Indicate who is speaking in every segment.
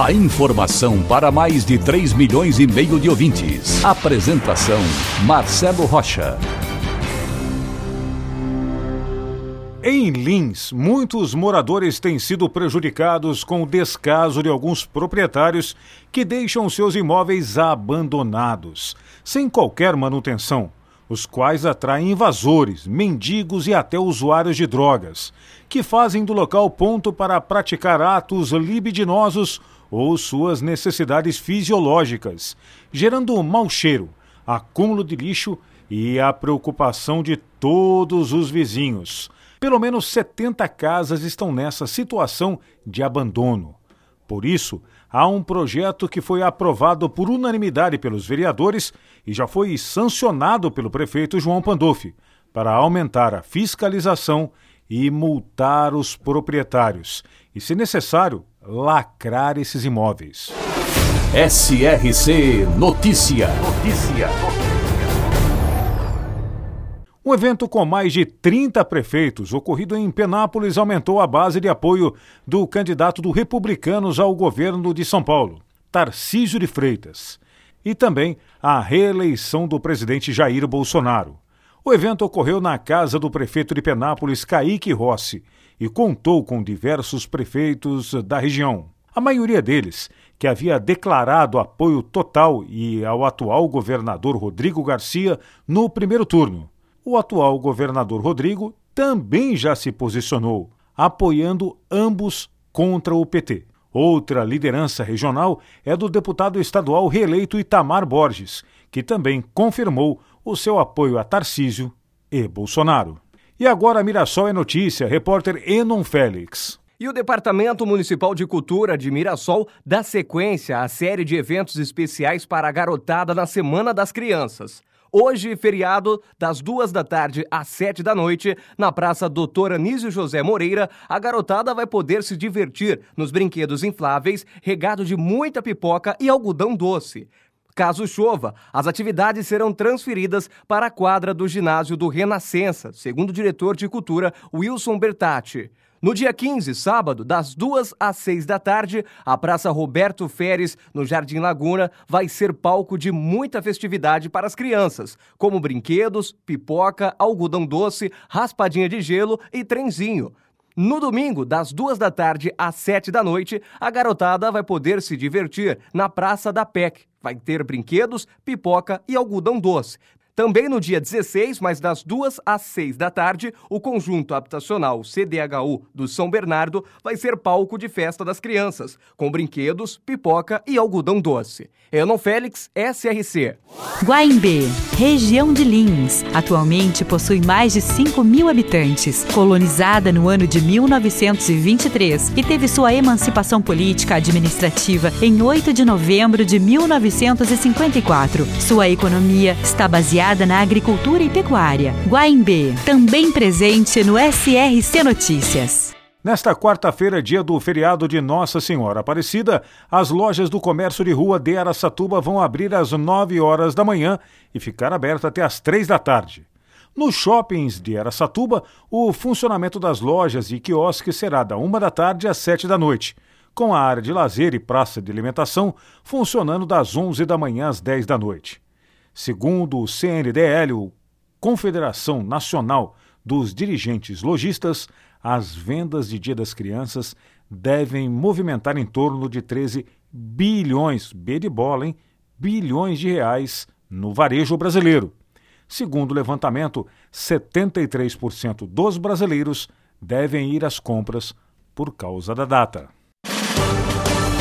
Speaker 1: A informação para mais de 3 milhões e meio de ouvintes. Apresentação Marcelo Rocha.
Speaker 2: Em Lins, muitos moradores têm sido prejudicados com o descaso de alguns proprietários que deixam seus imóveis abandonados, sem qualquer manutenção os quais atraem invasores, mendigos e até usuários de drogas, que fazem do local ponto para praticar atos libidinosos ou suas necessidades fisiológicas, gerando mau cheiro, acúmulo de lixo e a preocupação de todos os vizinhos. Pelo menos 70 casas estão nessa situação de abandono. Por isso, há um projeto que foi aprovado por unanimidade pelos vereadores e já foi sancionado pelo prefeito João Pandolfi para aumentar a fiscalização e multar os proprietários e, se necessário, lacrar esses imóveis.
Speaker 1: SRC Notícia. Notícia.
Speaker 2: Um evento com mais de 30 prefeitos, ocorrido em Penápolis, aumentou a base de apoio do candidato do Republicanos ao governo de São Paulo, Tarcísio de Freitas, e também a reeleição do presidente Jair Bolsonaro. O evento ocorreu na casa do prefeito de Penápolis, Caíque Rossi, e contou com diversos prefeitos da região. A maioria deles, que havia declarado apoio total e ao atual governador Rodrigo Garcia no primeiro turno o atual governador Rodrigo também já se posicionou, apoiando ambos contra o PT. Outra liderança regional é do deputado estadual reeleito Itamar Borges, que também confirmou o seu apoio a Tarcísio e Bolsonaro. E agora Mirassol é notícia, repórter Enon Félix.
Speaker 3: E o Departamento Municipal de Cultura de Mirassol dá sequência à série de eventos especiais para a garotada na Semana das Crianças. Hoje, feriado, das duas da tarde às sete da noite, na Praça Doutor Anísio José Moreira, a garotada vai poder se divertir nos brinquedos infláveis, regado de muita pipoca e algodão doce. Caso chova, as atividades serão transferidas para a quadra do ginásio do Renascença, segundo o diretor de cultura Wilson Bertatti. No dia 15, sábado, das 2 às 6 da tarde, a Praça Roberto Feres, no Jardim Laguna, vai ser palco de muita festividade para as crianças, como brinquedos, pipoca, algodão doce, raspadinha de gelo e trenzinho. No domingo, das duas da tarde às sete da noite, a garotada vai poder se divertir na Praça da PEC. Vai ter brinquedos, pipoca e algodão doce. Também no dia 16, mas das 2 às 6 da tarde, o conjunto habitacional CDHU do São Bernardo vai ser palco de festa das crianças, com brinquedos, pipoca e algodão doce. Enon Félix, SRC.
Speaker 4: Guaimbê, região de Lins, atualmente possui mais de 5 mil habitantes, colonizada no ano de 1923 e teve sua emancipação política administrativa em 8 de novembro de 1954. Sua economia está baseada na agricultura e pecuária. Guaimbê, também presente no SRC Notícias.
Speaker 2: Nesta quarta-feira, dia do feriado de Nossa Senhora Aparecida, as lojas do comércio de rua de Araçatuba vão abrir às 9 horas da manhã e ficar abertas até às 3 da tarde. Nos shoppings de Araçatuba, o funcionamento das lojas e quiosques será da 1 da tarde às 7 da noite, com a área de lazer e praça de alimentação funcionando das 11 da manhã às 10 da noite. Segundo o CNDL, Confederação Nacional dos Dirigentes Logistas, as vendas de Dia das Crianças devem movimentar em torno de 13 bilhões, B de bola, hein? bilhões de reais no varejo brasileiro. Segundo o levantamento, 73% dos brasileiros devem ir às compras por causa da data.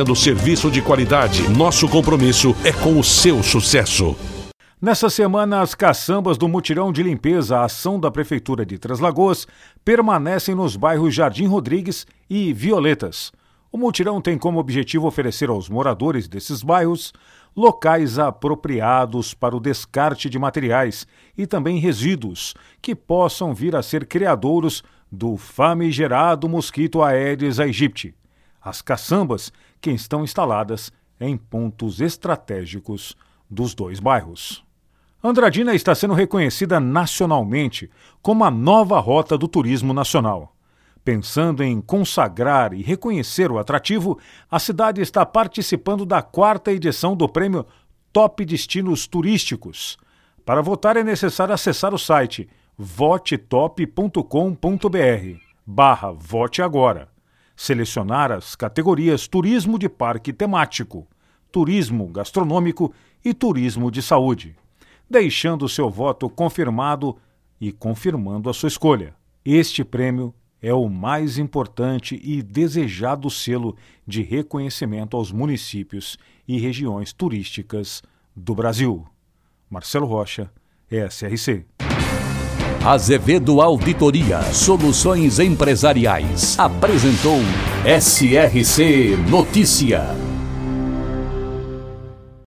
Speaker 5: oferecendo serviço de qualidade. Nosso compromisso é com o seu sucesso.
Speaker 2: Nessa semana, as caçambas do mutirão de limpeza à ação da Prefeitura de Três Lagoas permanecem nos bairros Jardim Rodrigues e Violetas. O mutirão tem como objetivo oferecer aos moradores desses bairros locais apropriados para o descarte de materiais e também resíduos que possam vir a ser criadouros do famigerado mosquito Aedes aegypti. As caçambas que estão instaladas em pontos estratégicos dos dois bairros. Andradina está sendo reconhecida nacionalmente como a nova rota do turismo nacional. Pensando em consagrar e reconhecer o atrativo, a cidade está participando da quarta edição do prêmio Top Destinos Turísticos. Para votar é necessário acessar o site votetop.com.br barra vote agora selecionar as categorias Turismo de Parque Temático, Turismo Gastronômico e Turismo de Saúde, deixando seu voto confirmado e confirmando a sua escolha. Este prêmio é o mais importante e desejado selo de reconhecimento aos municípios e regiões turísticas do Brasil. Marcelo Rocha, SRC.
Speaker 1: Azevedo Auditoria Soluções Empresariais apresentou SRC Notícia.